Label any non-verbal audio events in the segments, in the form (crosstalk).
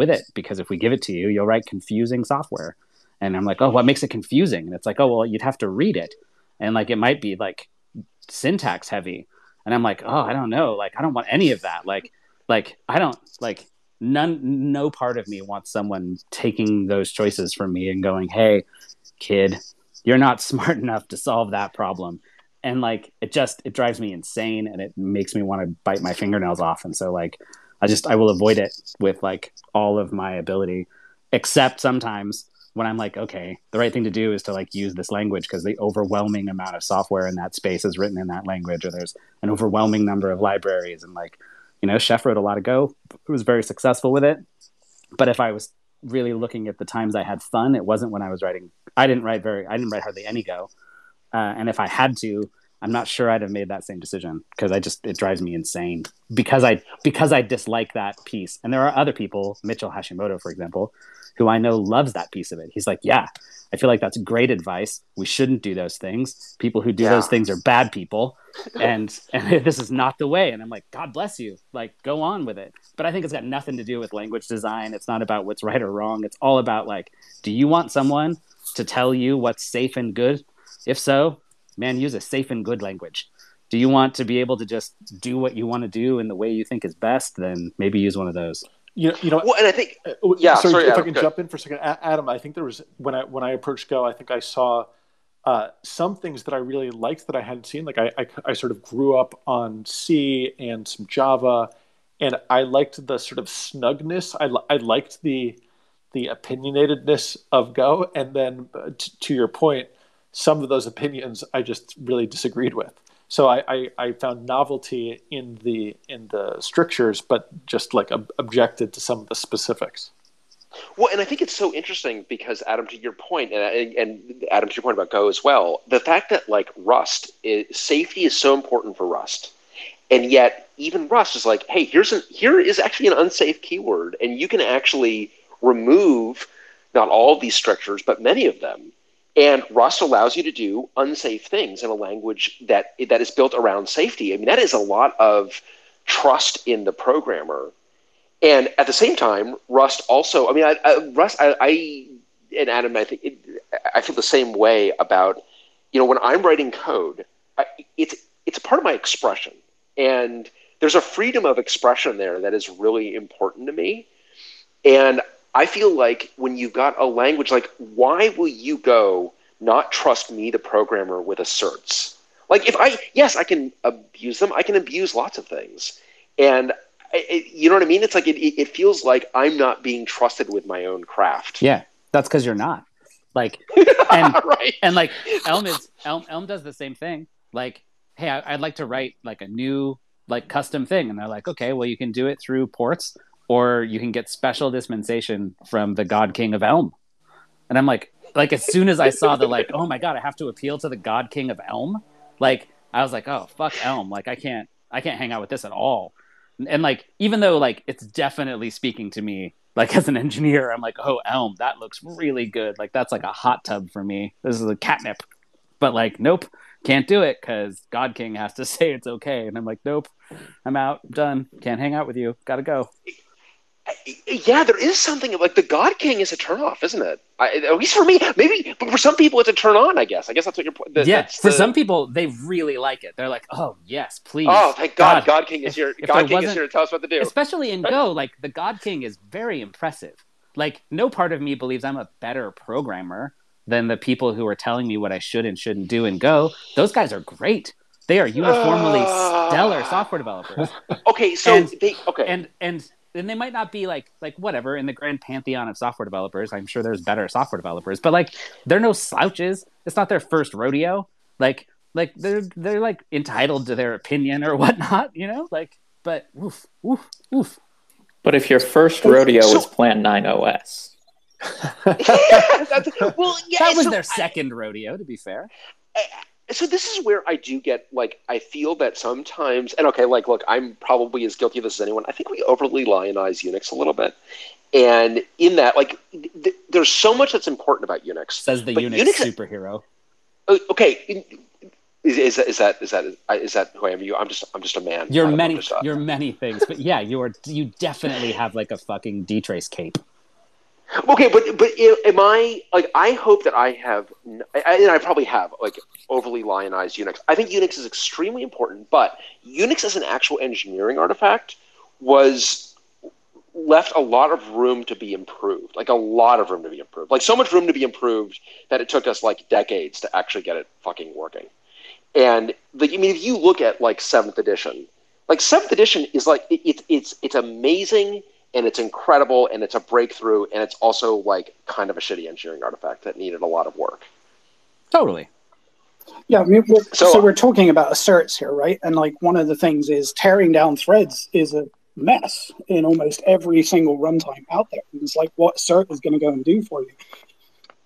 with it because if we give it to you, you'll write confusing software. And I'm like, oh, what makes it confusing? And it's like, oh, well, you'd have to read it. And like, it might be like syntax heavy. And I'm like, oh, I don't know. Like, I don't want any of that. Like, like, I don't like none, no part of me wants someone taking those choices from me and going, hey, kid, you're not (laughs) smart enough to solve that problem. And like, it just, it drives me insane and it makes me want to bite my fingernails off. And so, like, I just, I will avoid it with like all of my ability, except sometimes when I'm like, okay, the right thing to do is to like use this language because the overwhelming amount of software in that space is written in that language, or there's an overwhelming number of libraries. And like, you know, Chef wrote a lot of Go, it was very successful with it. But if I was really looking at the times I had fun, it wasn't when I was writing. I didn't write very, I didn't write hardly any Go. Uh, and if I had to, I'm not sure I'd have made that same decision because I just it drives me insane because I because I dislike that piece. And there are other people, Mitchell Hashimoto, for example, who I know loves that piece of it. He's like, yeah, I feel like that's great advice. We shouldn't do those things. People who do yeah. those things are bad people, (laughs) and and (laughs) this is not the way. And I'm like, God bless you. Like, go on with it. But I think it's got nothing to do with language design. It's not about what's right or wrong. It's all about like, do you want someone to tell you what's safe and good? If so, man, use a safe and good language. Do you want to be able to just do what you want to do in the way you think is best? Then maybe use one of those. You know, you know, well, and I think, uh, yeah. Sorry, sorry if Adam, I can jump in for a second, Adam. I think there was when I when I approached Go, I think I saw uh, some things that I really liked that I hadn't seen. Like I, I, I sort of grew up on C and some Java, and I liked the sort of snugness. I, I liked the the opinionatedness of Go, and then uh, t- to your point, some of those opinions I just really disagreed with. So I, I, I, found novelty in the in the strictures, but just like ob- objected to some of the specifics. Well, and I think it's so interesting because Adam, to your point, and, and Adam, to your point about Go as well, the fact that like Rust, is, safety is so important for Rust, and yet even Rust is like, hey, here's a here is actually an unsafe keyword, and you can actually remove not all these structures, but many of them and Rust allows you to do unsafe things in a language that that is built around safety. I mean, that is a lot of trust in the programmer. And at the same time, Rust also. I mean, I, I, Rust. I, I, and Adam, I think it, I feel the same way about. You know, when I'm writing code, it's it's a part of my expression, and there's a freedom of expression there that is really important to me. And I feel like when you've got a language, like why will you go not trust me, the programmer, with asserts? Like if I, yes, I can abuse them. I can abuse lots of things, and it, you know what I mean. It's like it, it feels like I'm not being trusted with my own craft. Yeah, that's because you're not. Like, (laughs) and (laughs) right. and like Elm is Elm Elm does the same thing. Like, hey, I, I'd like to write like a new like custom thing, and they're like, okay, well, you can do it through ports or you can get special dispensation from the God King of Elm. And I'm like, like as soon as I saw the like, oh my god, I have to appeal to the God King of Elm. Like I was like, oh fuck Elm. Like I can't, I can't hang out with this at all. And, and like, even though like it's definitely speaking to me, like (laughs) as an engineer, I'm like, oh Elm, that looks really good. Like that's like a hot tub for me. This is a catnip. But like, nope, can't do it because God King has to (laughs) say it's okay. And I'm like, nope, I'm out, done. Can't hang out with you. Gotta go yeah, there is something like the God King is a turnoff, isn't it? I, at least for me, maybe, but for some people, it's a turn on. I guess. I guess that's what you're. That, yeah, for the, some people, they really like it. They're like, "Oh yes, please." Oh, thank God, God, God King is here. God King is here to tell us what to do. Especially in Go, like the God King is very impressive. Like, no part of me believes I'm a better programmer than the people who are telling me what I should and shouldn't do in Go. Those guys are great. They are uniformly uh, (sighs) stellar software developers. Okay, so and, they okay, and and and they might not be like like whatever in the grand pantheon of software developers. I'm sure there's better software developers, but like they're no slouches. It's not their first rodeo. Like like they're they're like entitled to their opinion or whatnot, you know. Like, but oof oof oof. But if your first rodeo so, was Plan 9 OS. yeah, (laughs) well, yeah, that was so their second I, rodeo, to be fair. I, so this is where I do get like I feel that sometimes and okay like look I'm probably as guilty of this as anyone I think we overly lionize Unix a little bit and in that like th- there's so much that's important about Unix says the Unix, Unix, superhero uh, okay Is, is, that, is that is that is that who I am? You, I'm just I'm just a man. You're many you're many things, but yeah, you are you definitely have like a fucking DTrace cape. Okay, but but am I like I hope that I have, and I probably have like overly lionized Unix. I think Unix is extremely important, but Unix as an actual engineering artifact was left a lot of room to be improved, like a lot of room to be improved, like so much room to be improved that it took us like decades to actually get it fucking working. And like, I mean, if you look at like seventh edition, like seventh edition is like it, it's it's it's amazing and it's incredible and it's a breakthrough and it's also like kind of a shitty engineering artifact that needed a lot of work. Totally. Yeah, I mean, we're, So- so, we're talking about asserts here, right? And like one of the things is tearing down threads is a mess in almost every single runtime out there. And it's like what assert is going to go and do for you.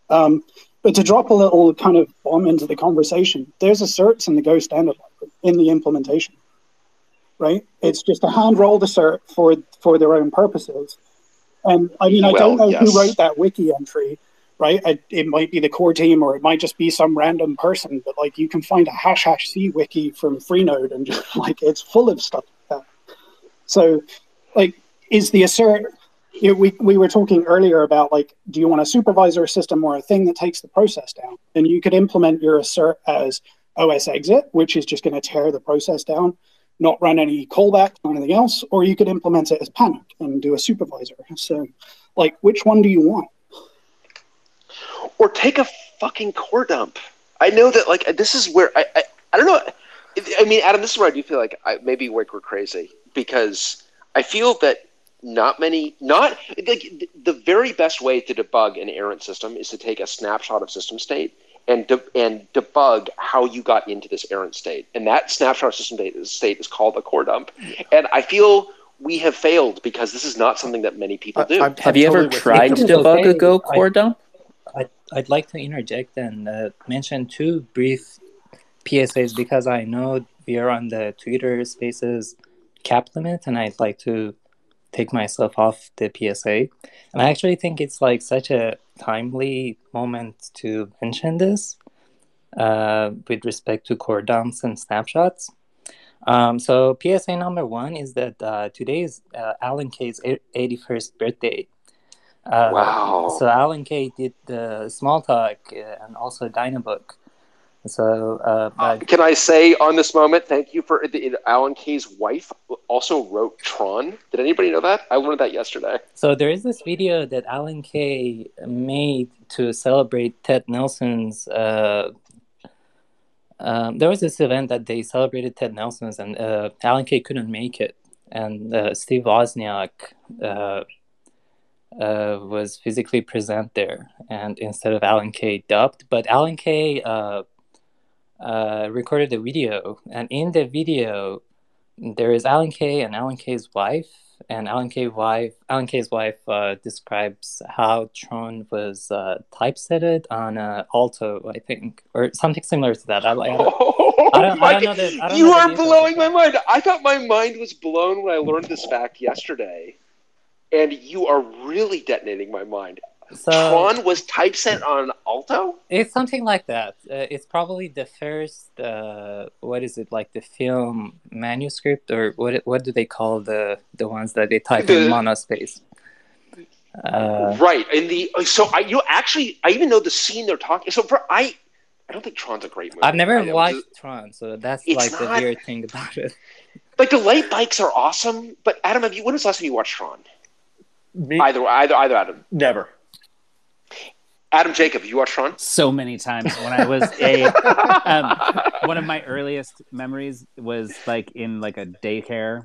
Um, but to drop a little kind of bomb into the conversation, there's asserts in the Go standard library in the implementation, right? It's just a hand rolled assert for for their own purposes. And I mean, I don't know yes. who wrote that wiki entry, right? I, it might be the core team or it might just be some random person, but like you can find a hash hash C wiki from Freenode and just (laughs) like it's full of stuff like that. So, like, is the assert? You know, we we were talking earlier about like, do you want a supervisor system or a thing that takes the process down? And you could implement your assert as OS exit, which is just going to tear the process down, not run any callbacks or anything else, or you could implement it as panic and do a supervisor. So, like, which one do you want? Or take a fucking core dump. I know that like this is where I I, I don't know. I mean, Adam, this is where I do feel like I, maybe we're crazy because I feel that not many, not like the very best way to debug an errant system is to take a snapshot of system state and de- and debug how you got into this errant state. And that snapshot system state- state is called a core dump. And I feel we have failed because this is not something that many people do. I- I'm- Have I'm you ever totally with tried to debug okay. a Go I- core dump? I'd, I'd like to interject and uh, mention two brief PSAs because I know we are on the Twitter Spaces cap limit, and I'd like to take myself off the PSA. And I actually think it's like such a timely moment to mention this uh, with respect to core dumps and snapshots. Um, so PSA number one is that uh, today is uh, Alan Kay's 81st birthday. Uh, Wow. So Alan Kay did the Smalltalk uh, and also Dynabook. So uh, Uh, can I say on this moment, thank you for the, Alan Kay's wife also wrote Tron. Did anybody know that? I learned that yesterday. so there is this video that Alan Kay made to celebrate Ted Nelson's. Uh, um, there was this event that they celebrated Ted Nelson's, and uh, Alan Kay couldn't make it, and uh, Steve Wozniak uh, uh, was physically present there, and instead of Alan Kay dubbed, but Alan Kay uh, recorded a video, and in the video, there is Alan Kay and Alan Kay's wife, and Alan Kay's wife Alan Kay's wife uh, describes how Tron was uh, typesetted on a Alto, I think, or something similar to that. I, I, Oh, I don't- I don't know God. the- I don't you are blowing my mind. I thought my mind was blown when I learned this fact yesterday, and you are really detonating my mind. So Tron was typeset on Alto. it's something like that. Uh, it's probably the first. Uh, what is it like the film manuscript, or what? What do they call the the ones that they type The- in monospace? Uh, right, and the so I you actually I even know the scene they're talking. So for I, I don't think Tron's a great movie. I've never I know, watched Tron, so that's It's like the weird thing about it. Like the light bikes are awesome, but Adam, have you? When was the last time you watched Tron? Me, Either, either, either Adam. never. Adam Jacob, you watched Tron? So many times when I was a (laughs) um, one of my earliest memories was like in like a daycare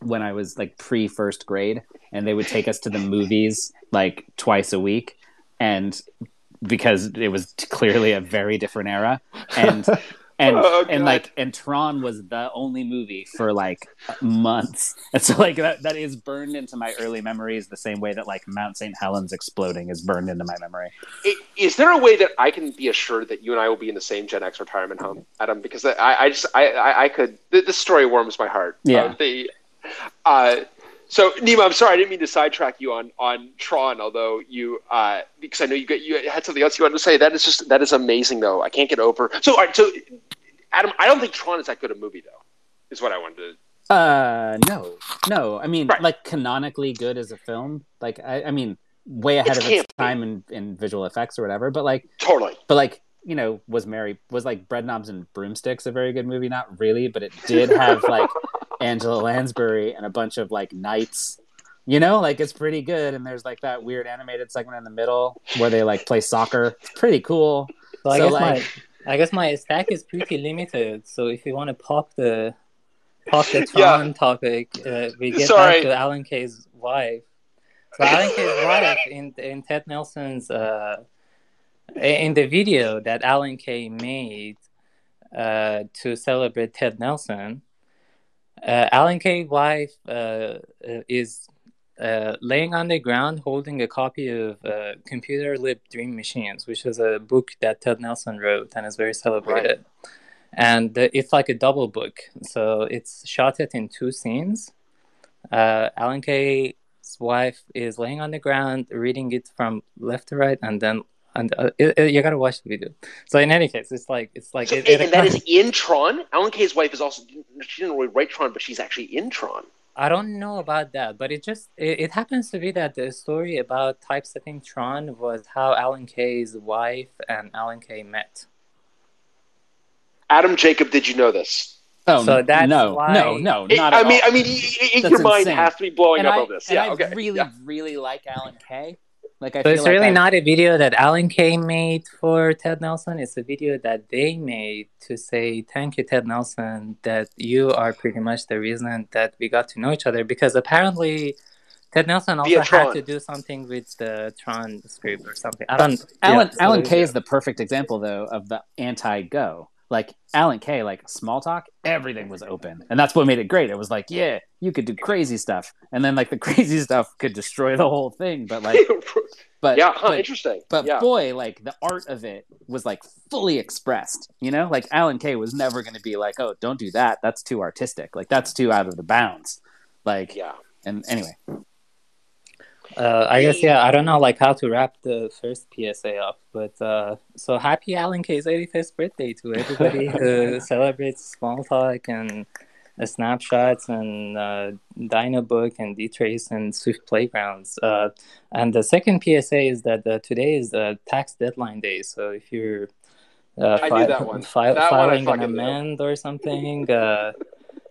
when I was like pre first grade, and they would take us to the movies like twice a week, and because it was clearly a very different era, and (laughs) and (laughs) Oh, and like and Tron was the only movie for like months, (laughs) and so like that that is burned into my early memories the same way that like Mount St. Helens exploding is burned into my memory. I- Is there a way that I can be assured that you and I will be in the same Gen X retirement home, Adam? Because I, I just, I, I, I could. th- This story warms my heart. Yeah. Uh, the, uh, so Nima, I'm sorry, I didn't mean to sidetrack you on on Tron. Although you, uh, because I know you got you had something else you wanted to say. That is just that is amazing, though. I can't get over. So, right, so Adam, I don't think Tron is that good a movie, though. Is what I wanted to. Uh, no, no. I mean, Right. like canonically good as a film. Like, I, I mean, way ahead It's of its time in, in visual effects or whatever. But like, Totally. but like, you know, was Mary was like Bedknobs and Broomsticks a very good movie? Not really, but it did have like Angela Lansbury and a bunch of like knights. You know, like it's pretty good. And there's like that weird animated segment in the middle where they like play soccer. It's pretty cool. So I So, guess like- my I guess my stack is pretty limited. So if you want to pop the pop the Yeah. Tron topic, uh, we get Sorry. back to Alan Kay's wife. So Alan Kay's wife in in Ted Nelson's uh, in the video that Alan Kay made uh, to celebrate Ted Nelson, uh, Alan Kay's wife uh, uh, is uh, laying on the ground holding a copy of uh, Computer Lib Dream Machines, which is a book that Ted Nelson wrote and is very celebrated. And uh, it's like a double book. So it's shot it in two scenes. Uh, Alan Kay's wife is laying on the ground reading it from left to right, and then and uh, it, it- you gotta watch the video. So in any case, it's like it's like So, it, and, it- and that is in Tron. Alan Kay's wife is also she didn't really write Tron, but she's actually in Tron. I don't know about that, but it just it, it happens to be that the story about typesetting Tron was how Alan Kay's wife and Alan Kay met. Adam Jacob, did you know this? Oh So that's no, why- no, no, It- not I at mean, all. I mean, your mind has to be blowing and up I, on this. and Yeah, I okay. really, Yeah. really like Alan Kay. Like I So feel it's like really I- not a video that Alan Kay made for Ted Nelson. It's a video that they made to say thank you, Ted Nelson, that you are pretty much the reason that we got to know each other. Because apparently, Ted Nelson also had to do something with the Tron script or something. I don't. Alan yeah, Alan Kay is the perfect example though of the anti-go. Like Alan Kay, like Smalltalk, everything was open, and that's what made it great. It was like, yeah, you could do crazy stuff, and then like the (laughs) crazy stuff could destroy the whole thing. But like, (laughs) but yeah, huh, but, interesting. but yeah. boy, like the art of it was like fully expressed. You know, like Alan Kay was never going to be like, oh, don't do that. That's too artistic. Like that's too out of the bounds. Like, yeah. and anyway, Uh, I guess yeah. I don't know like how to wrap the first PSA up, but uh, so happy Alan Kay's 85th birthday to everybody (laughs) who celebrates Smalltalk and uh, snapshots and uh, Dynabook and DTrace and Swift Playgrounds. Uh, and the second PSA is that uh, today is the tax deadline day. So if you're uh, I knew that one. fi- That one filing an fucking knew. amend or something, uh,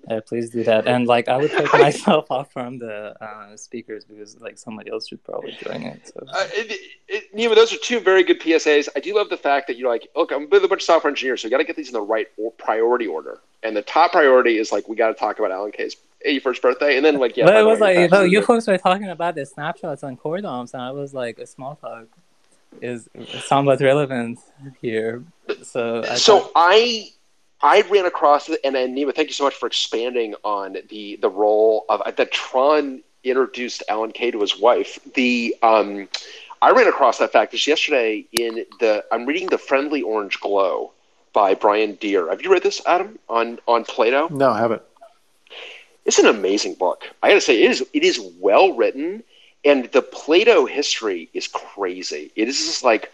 uh, please do that. And like, I would take (laughs) myself off from the uh, speakers because like somebody else should probably join it. So. Uh, it, it, Nima, those are two very good PSAs. I do love the fact that you're like, look, I'm with a bunch of software engineers, so we got to get these in the right or priority order. And the top priority is like, we got to talk about Alan Kay's 81st birthday, and then like, yeah. but it was way, like, you, know, taxes you are- folks were talking about the snapshots on core dumps, and I was like, a Smalltalk is somewhat relevant here. So, I so thought- I I ran across and, and Nima, thank you so much for expanding on the the role of that Tron introduced Alan Kay to his wife. The um, I ran across that fact just yesterday in the I'm reading the Friendly Orange Glow by Brian Dear. Have you read this, Adam, on on Plato? No, I haven't. It's an amazing book. I got to say, it is it is well written, and the Plato history is crazy. It is just like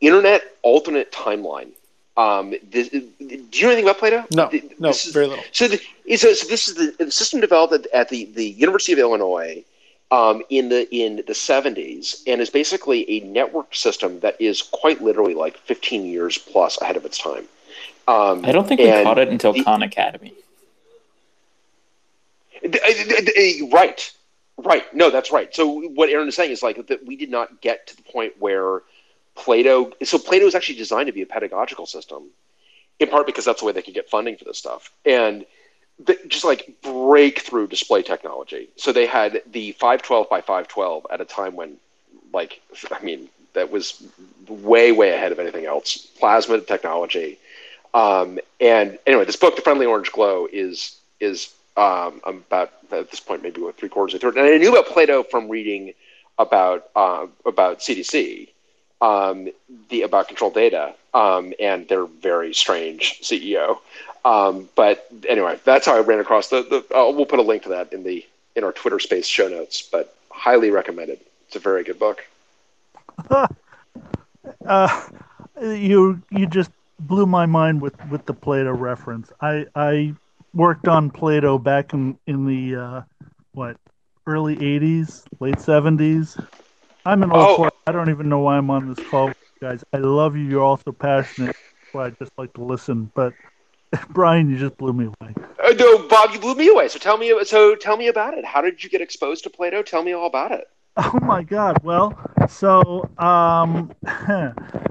internet alternate timeline. Um, this, do you know anything about Plato? No, Th- no, is- very little. so, the, it's a, so this is the, the system developed at, at the, the University of Illinois um, in the in the seventies, and is basically a network system that is quite literally like fifteen years plus ahead of its time. Um, I don't think we caught it until the- Khan Academy. D- d- d- Right, right. No, that's right. So what Aaron is saying is like that we did not get to the point where Plato. So Plato is actually designed to be a pedagogical system, in part because that's the way they could get funding for this stuff, and the, just like breakthrough display technology. So they had the 512 by 512 at a time when, like, I mean, that was way, way ahead of anything else. Plasma technology. Um, and anyway, this book, The Friendly Orange Glow, is is um, about at this point maybe what three quarters or third. And I knew about Plato from reading about uh, about CDC, um, the about control data, um, and their very strange CEO. Um, but anyway, that's how I ran across the. the uh, we'll put a link to that in the in our Twitter Space show notes. But highly recommended. It's a very good book. (laughs) uh, you you just blew my mind with with the Plato reference. I I worked on Plato back in in the uh, what early '80s, late '70s. I'm an old. Oh. I don't even know why I'm on this call, with you guys. I love you. You're all so passionate. That's why I just like to listen. But (laughs) Bryan, you just blew me away. Uh, no, Bob, you blew me away. So tell me. So tell me about it. How did you get exposed to Plato? Tell me all about it. (laughs) Oh my God! Well, so um, (laughs)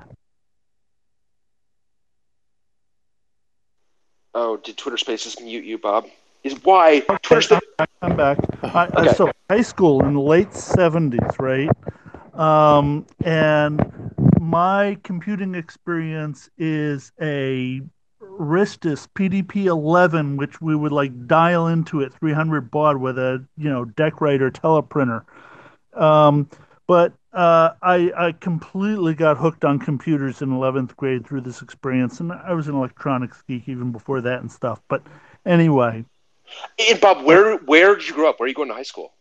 Oh, did Twitter Spaces mute you, Bob? Is why Twitter Spaces? I'm back. I, Okay. So high school in the late '70s, right? Um, and my computing experience is a RSTS PDP-11, which we would like dial into at 300 baud with a you know DECwriter teleprinter. Um, but uh, I, I completely got hooked on computers in 11th grade through this experience, and I was an electronics geek even before that and stuff. But anyway, And Bob, where where did you grow up? Where are you going to high school?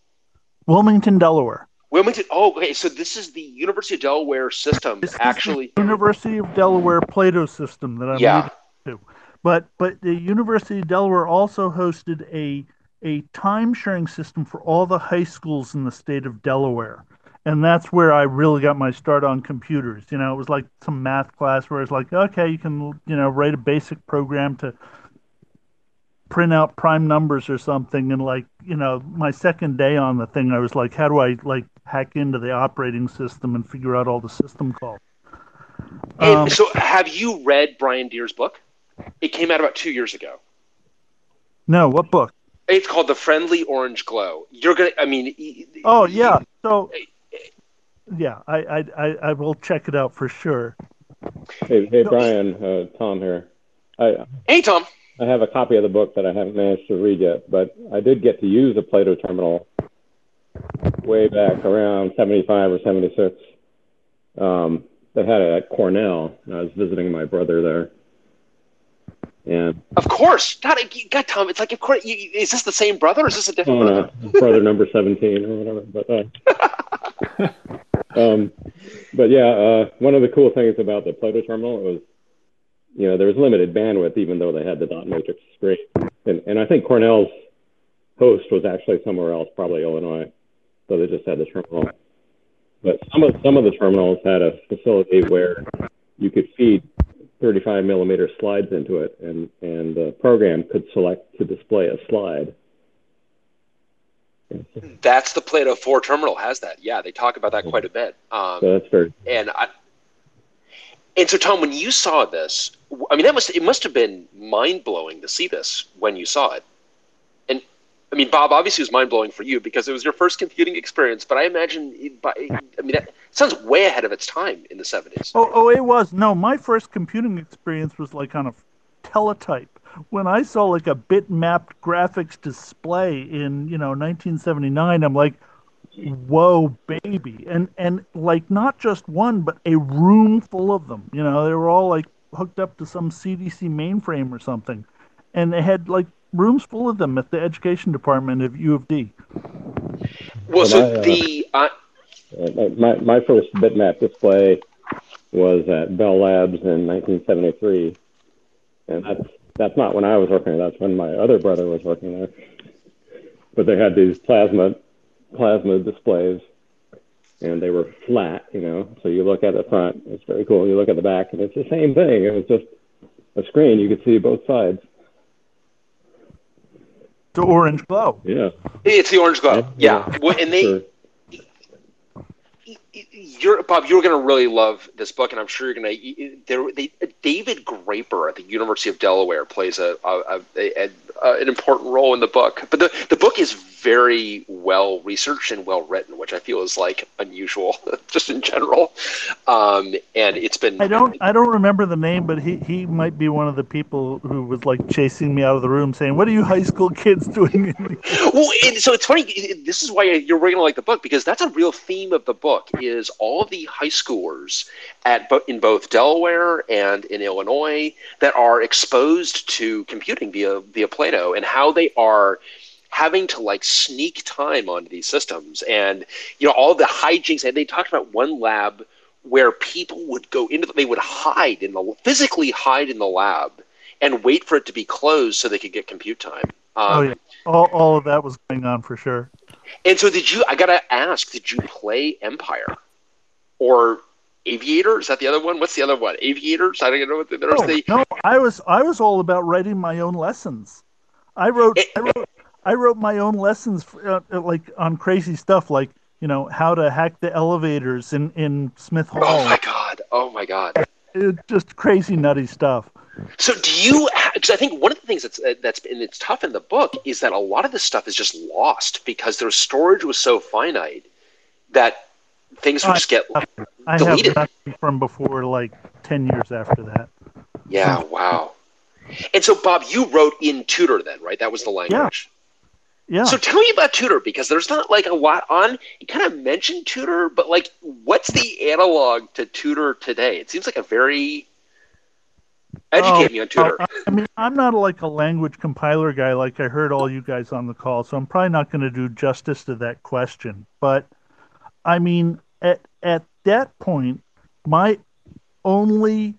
Wilmington, Delaware. Wilmington. Oh, okay. So this is the University of Delaware system. This is Actually, the University of Delaware Plato system that I'm Yeah. to. But but the University of Delaware also hosted a a time sharing system for all the high schools in the state of Delaware. And that's where I really got my start on computers. You know, it was like some math class where it's like, okay, you can, you know, write a basic program to print out prime numbers or something and like, you know, my second day on the thing I was like, how do I like hack into the operating system and figure out all the system calls? and Um, so have you read Brian Dear's book? It came out about two years ago. No, what book? It's called The Friendly Orange Glow. You're gonna. I mean. y- y- Oh yeah. So yeah, I I I, I will check it out for sure. Hey, hey Bryan, uh, Tom here. I, Hey, Tom. I have a copy of the book that I haven't managed to read yet, but I did get to use a Plato terminal way back around 75 or 76. Um, they had it at Cornell. and I was visiting my brother there. And Of course. God, God, Tom. It's like, of course. You, is this the same brother, or is this a different oh, brother? no, (laughs) brother number 17 or whatever. But, uh, (laughs) um, but yeah, uh, one of the cool things about the Plato terminal was, you know, there was limited bandwidth, even though they had the dot matrix screen. And, and I think Cornell's host was actually somewhere else, probably Illinois. So they just had the terminal. But some of some of the terminals had a facility where you could feed 35 millimeter slides into it, and and the program could select to display a slide. That's the Plato 4 terminal has that. Yeah, they talk about that quite a bit. Um, So that's very and I, and so Tom, when you saw this, I mean, that must it must have been mind blowing to see this when you saw it. And I mean, Bob, obviously, it was mind blowing for you because it was your first computing experience. But I imagine, it, by- I mean, that sounds way ahead of its time in the seventies. Oh, oh, it was no. My first computing experience was like on a teletype. When I saw like a bitmapped graphics display in you know 1979, I'm like, whoa, baby, and and like not just one, but a room full of them. You know, they were all like hooked up to some CDC mainframe or something, and they had like rooms full of them at the education department of U of D. Well, so Well, I, uh, the uh, Uh, my, my first bitmap display was at Bell Labs in 1973, and that's that's not when I was working there. That's when my other brother was working there. But they had these plasma plasma displays, and they were flat, you know. So you look at the front, it's very cool. You look at the back, and it's the same thing. It was just a screen. You could see both sides. The orange glow. Yeah. it's the orange glow. Yeah, Well, and they. Sure. You're Bob. You're going to really love this book, and I'm sure you're going to. There, they, David Graper at the University of Delaware plays a, a, a, a, an important role in the book. But the the book is very well researched and well written, which I feel is like unusual, (laughs) just in general. Um, and it's been. I don't I don't remember the name, but he, he might be one of the people who was like chasing me out of the room saying, What are you high school kids doing? (laughs) Well, so it's funny. This is why you're going to like the book because that's a real theme of the book. Is all of the high schoolers at in both Delaware and in Illinois that are exposed to computing via via Plato and how they are having to like sneak time onto these systems and you know all the hijinks and they talked about one lab where people would go into they would hide in the physically hide in the lab and wait for it to be closed so they could get compute time. Um, oh yeah, all, all of that was going on for sure. And so, did you? I gotta ask, did you play Empire or Aviator? Is that the other one? What's the other one? Aviators? I don't know what the, there's No, the. no, I was I was all about writing my own lessons. I wrote It- I wrote I wrote my own lessons uh, uh, like on crazy stuff like you know how to hack the elevators in in Smith Hall. Oh my god! Oh my god! It- just crazy nutty stuff. So do you? Because I think one of the things that's uh, that's and it's tough in the book is that a lot of this stuff is just lost because their storage was so finite that things would just get. I Deleted. have nothing from before like ten years after that. Yeah, wow. And so, Bob, you wrote in Tutor then, right? That was the language. Yeah. So tell me about Tutor because there's not like a lot on. You kind of mentioned Tutor, but like, what's the analog to Tutor today? It seems like a very educate Oh, me on Tutor. I, I mean, I'm not like a language compiler guy like I heard all you guys on the call, so I'm probably not going to do justice to that question. But I mean, at at that point, my only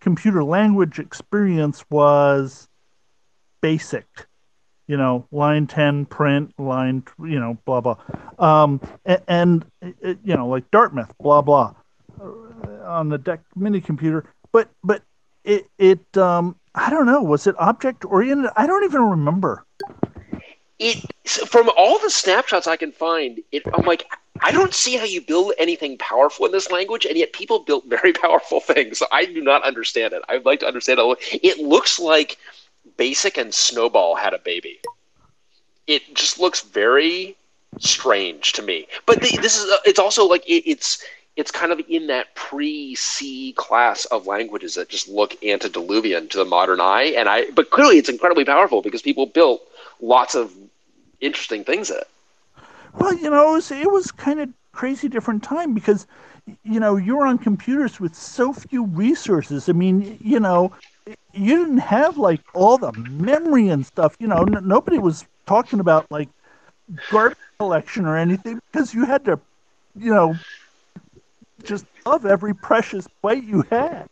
computer language experience was basic. You know, line 10 print, line, you know, blah, blah. Um, and, uh, you know, like Dartmouth, blah, blah, uh, on the DEC mini computer. But, but it, it, um, I don't know, was it object oriented? I don't even remember. it from all the snapshots I can find, it, I'm like, I don't see how you build anything powerful in this language, and yet people built very (laughs) powerful things. I do not understand it. I'd like to understand it. It looks like Basic and SNOBOL had a baby. It just looks very strange to me. But the, this is it's also like it, it's it's kind of in that pre-C class of languages that just look antediluvian to the modern eye. And I, but clearly it's incredibly powerful because people built lots of interesting things in it. Well, you know, it was, it was kind of crazy different time because, you know, you're on computers with so few resources. I mean, you know, you didn't have like all the memory and stuff. You know, n- nobody was talking about like garbage collection or anything because you had to, you know, just love every precious byte you had.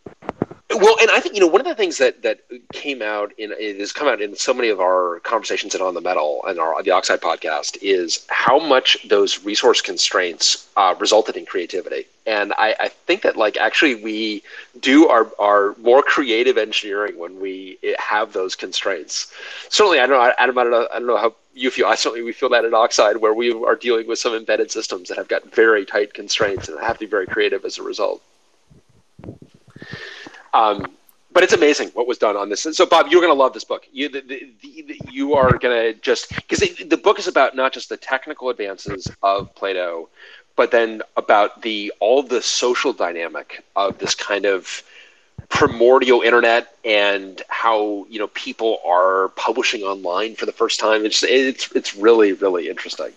Well, and I think you know one of the things that that came out in it has come out in so many of our conversations and on the metal and our the Oxide podcast is how much those resource constraints uh, resulted in creativity. And I, I think that like actually we do our our more creative engineering when we have those constraints. Certainly, I don't know, Adam. I don't know, I don't know how you feel. I certainly we feel that in Oxide where we are dealing with some embedded systems that have got very tight constraints and have to be very creative as a result. Um, but it's amazing what was done on this. And So, Bob, you're going to love this book. You, the, the, the, you are going to just because the book is about not just the technical advances of Plato, but then about the all the social dynamic of this kind of primordial internet and how you know people are publishing online for the first time. It's it's it's really really interesting.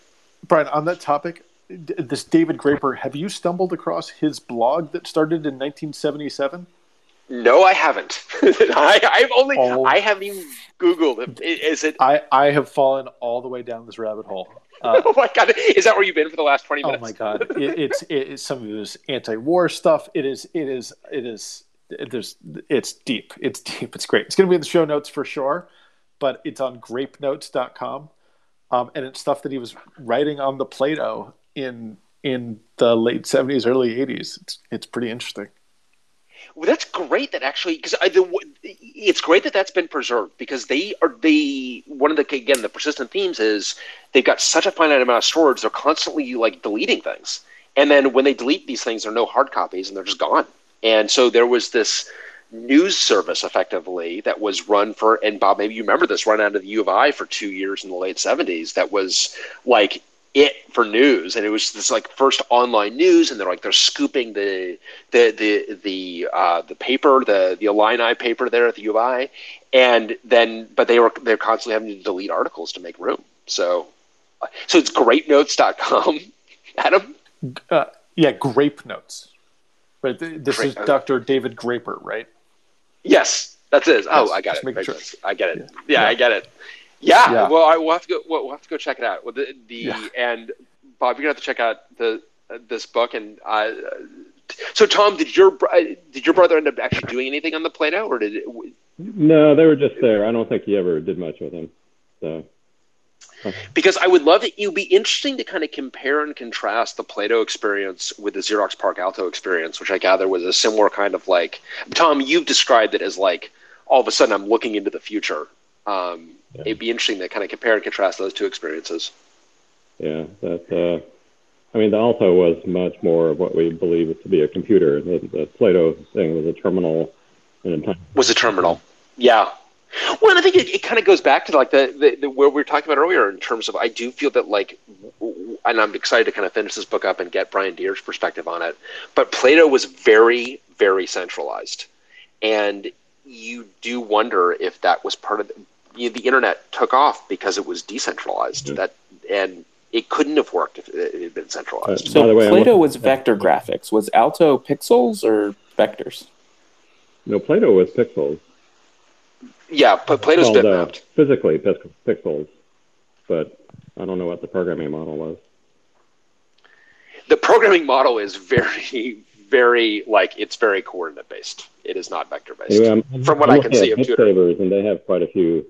Bryan, on that topic, this David Graper, have you stumbled across his blog that started in 1977? No, I haven't. (laughs) I, I've only Oh. I haven't even Googled it. Is it? I, I have fallen all the way down this rabbit hole. Uh, (laughs) Oh my god! Is that where you've been for the last twenty minutes? Oh my god, (laughs) it, it's it, it's some of it is anti-war stuff. It is it is it is there's it's deep. It's deep. It's great. It's going to be in the show notes for sure, but it's on grapenotes.com. Um, and it's stuff that he was writing on the Plato in in the late 70s, early 80s. It's it's pretty interesting. Well, that's great that actually because it's great that that's been preserved because they are they one of the again the persistent themes is they've got such a finite amount of storage they're constantly like deleting things and then when they delete these things there are no hard copies and they're just gone and so there was this news service effectively that was run for and Bob maybe you remember this run out of the U of I for two years in the late seventies that was like it for news. And it was this like first online news and they're like they're scooping the the the the uh, the paper the the Illini paper there at the U of I. And then but they were they're constantly having to delete articles to make room. So so it's greatnotes.com (laughs) Adam? Uh, yeah, Grape Notes. But th- this Grape is Dr. David Graper, right? yes that's it oh Yes, I got just it making sure. I get it Yeah. yeah, Yeah. I get it yeah, Yeah. well I, we'll have to go we'll, we'll have to go check it out well, the, the Yeah. and Bob you're gonna have to check out the uh, this book and uh, So, Tom, did your uh, did your brother end up actually doing anything on the Plato, or did it? No, they were just there. I don't think he ever did much with them. So Because I would love it. It would be interesting to kind of compare and contrast the Plato experience with the Xerox PARC Alto experience, which I gather was a similar kind of like. Tom, you've described it as like all of a sudden I'm looking into the future. Um, Yeah. It'd be interesting to kind of compare and contrast those two experiences. yeah, that. Uh, I mean, the Alto was much more of what we believe it to be a computer. The, the Plato thing was a terminal in a time. was a terminal. Yeah. Well, I think it, it kind of goes back to like the, the, the where we were talking about earlier in terms of I do feel that like, and I'm excited to kind of finish this book up and get Brian Dear's perspective on it. But Plato was very, very centralized, and you do wonder if that was part of the, you know, the internet took off because it was decentralized. Yeah. That and it couldn't have worked if it had been centralized. Uh, So way, Plato looking- was vector graphics. Was Alto pixels or vectors? No, Plato was pixels. Yeah, but Plato's uh, bitmapped. physically pix- pixels, but I don't know what the programming model was. the programming model is very, very like it's very coordinate based. It is not vector based. Anyway, From what I'm I can see of. Bitsavers, and they have quite a few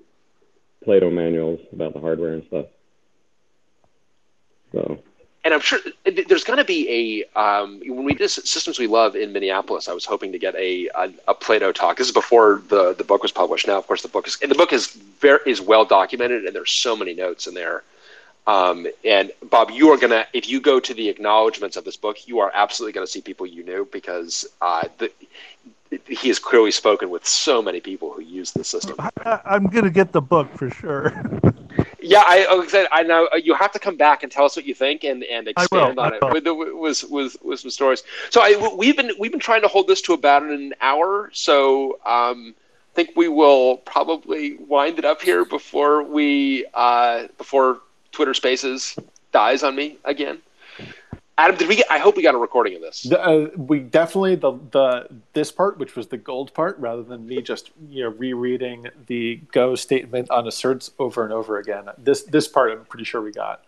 Plato manuals about the hardware and stuff. So and I'm sure there's going to be a um, when we did systems we love in Minneapolis. I was hoping to get a, a a Plato talk. This is before the the book was published. Now, of course, the book is and the book is very is well documented, and there's so many notes in there. Um, and Bob, you are gonna if you go to the acknowledgments of this book, you are absolutely to see people you knew because uh, the, he has clearly spoken with so many people who use the system. I, I'm gonna get the book for sure. (laughs) Yeah, I, said, I know uh, you have to come back and tell us what you think and, and expand on it with, with, with, with some stories. So I, we've been we've been trying to hold this to about an hour. So um, I think we will probably wind it up here before we uh, before Twitter Spaces dies on me again. Adam, did we get? I hope we got a recording of this. The, uh, we definitely the the this part, which was the gold part, rather than me just you know rereading the Go statement on asserts over and over again. This this part, I'm pretty sure we got.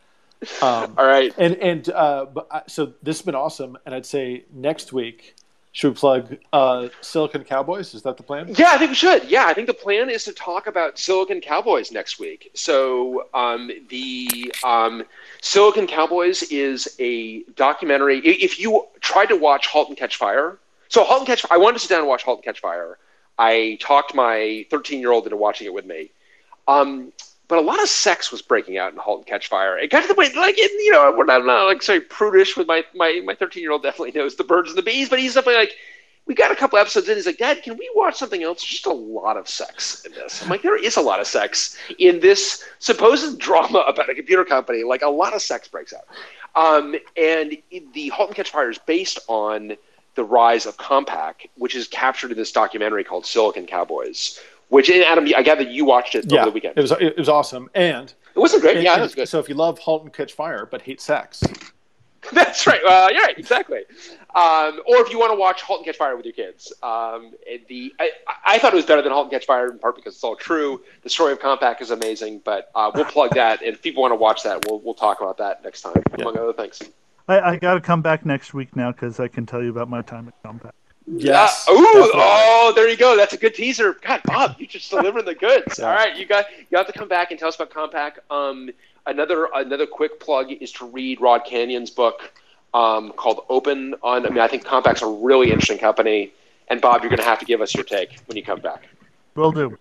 Um, (laughs) All right. and and uh, but, uh, so this has been awesome, and I'd say next week should we plug uh, Silicon Cowboys? Is that the plan? Yeah, I think we should. Yeah, I think the plan is to talk about Silicon Cowboys next week. So um, the um, Silicon Cowboys is a documentary. If you tried to watch *Halt and Catch Fire*, so *Halt and Catch*, I wanted to sit down and watch *Halt and Catch Fire*. I talked my 13-year-old into watching it with me. Um, but a lot of sex was breaking out in *Halt and Catch Fire*. It got to the point, like, it, you know, we're not, like sorry prudish with my my my 13-year-old. Definitely knows the birds and the bees, but he's definitely like we got a couple episodes in. He's like, Dad, can we watch something else? There's just a lot of sex in this. I'm like, there is a lot of sex in this supposed drama about a computer company. Like, a lot of sex breaks out. Um, and the *Halt and Catch Fire* is based on the rise of Compaq, which is captured in this documentary called *Silicon Cowboys*. Which, Adam, I gather you watched it Yeah, over the weekend. it was it was awesome, and It wasn't great. and- yeah, it was good. So if you love *Halt and Catch Fire* but hate sex, (laughs) That's right. Uh, you're right. Exactly. Um, or if you want to watch *Halt and Catch Fire* with your kids, um, the I, I thought it was better than *Halt and Catch Fire* in part because it's all true. The story of Compaq is amazing, but uh, we'll plug that, and if people want to watch that, we'll we'll talk about that next time, among other things. I, I got to come back next week now because I can tell you about my time at Compaq. Yes, Uh, ooh, definitely. oh, there you go. That's a good teaser. God, Bob, you just delivering the goods. (laughs) All right, you got you have to come back and tell us about Compaq. Um, another another quick plug is to read Rod Canion's book um, called Open. On, I mean, I think Compaq's a really interesting company. And Bob, you're going to have to give us your take when you come back. Will do.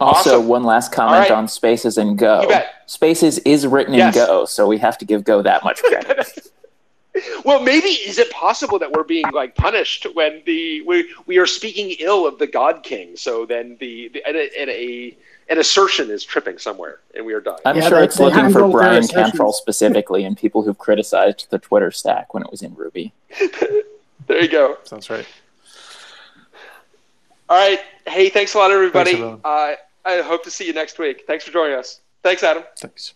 Also, Awesome. one last comment right. on Spaces and Go. You bet. Spaces is written Yes. in Go, so we have to give Go that much credit. (laughs) Well, maybe is it possible that we're being like punished when the we we are speaking ill of the God King? So then the, the and, a, and a an assertion is tripping somewhere, and we are dying. I'm Yeah, sure it's looking for handled their Bryan assertions. Cantrill specifically and people who've criticized the Twitter stack when it was in Ruby. (laughs) there you go. sounds right. All right. Hey, thanks a lot, everybody. Thanks, uh, I hope to see you next week. Thanks for joining us. Thanks, Adam. Thanks.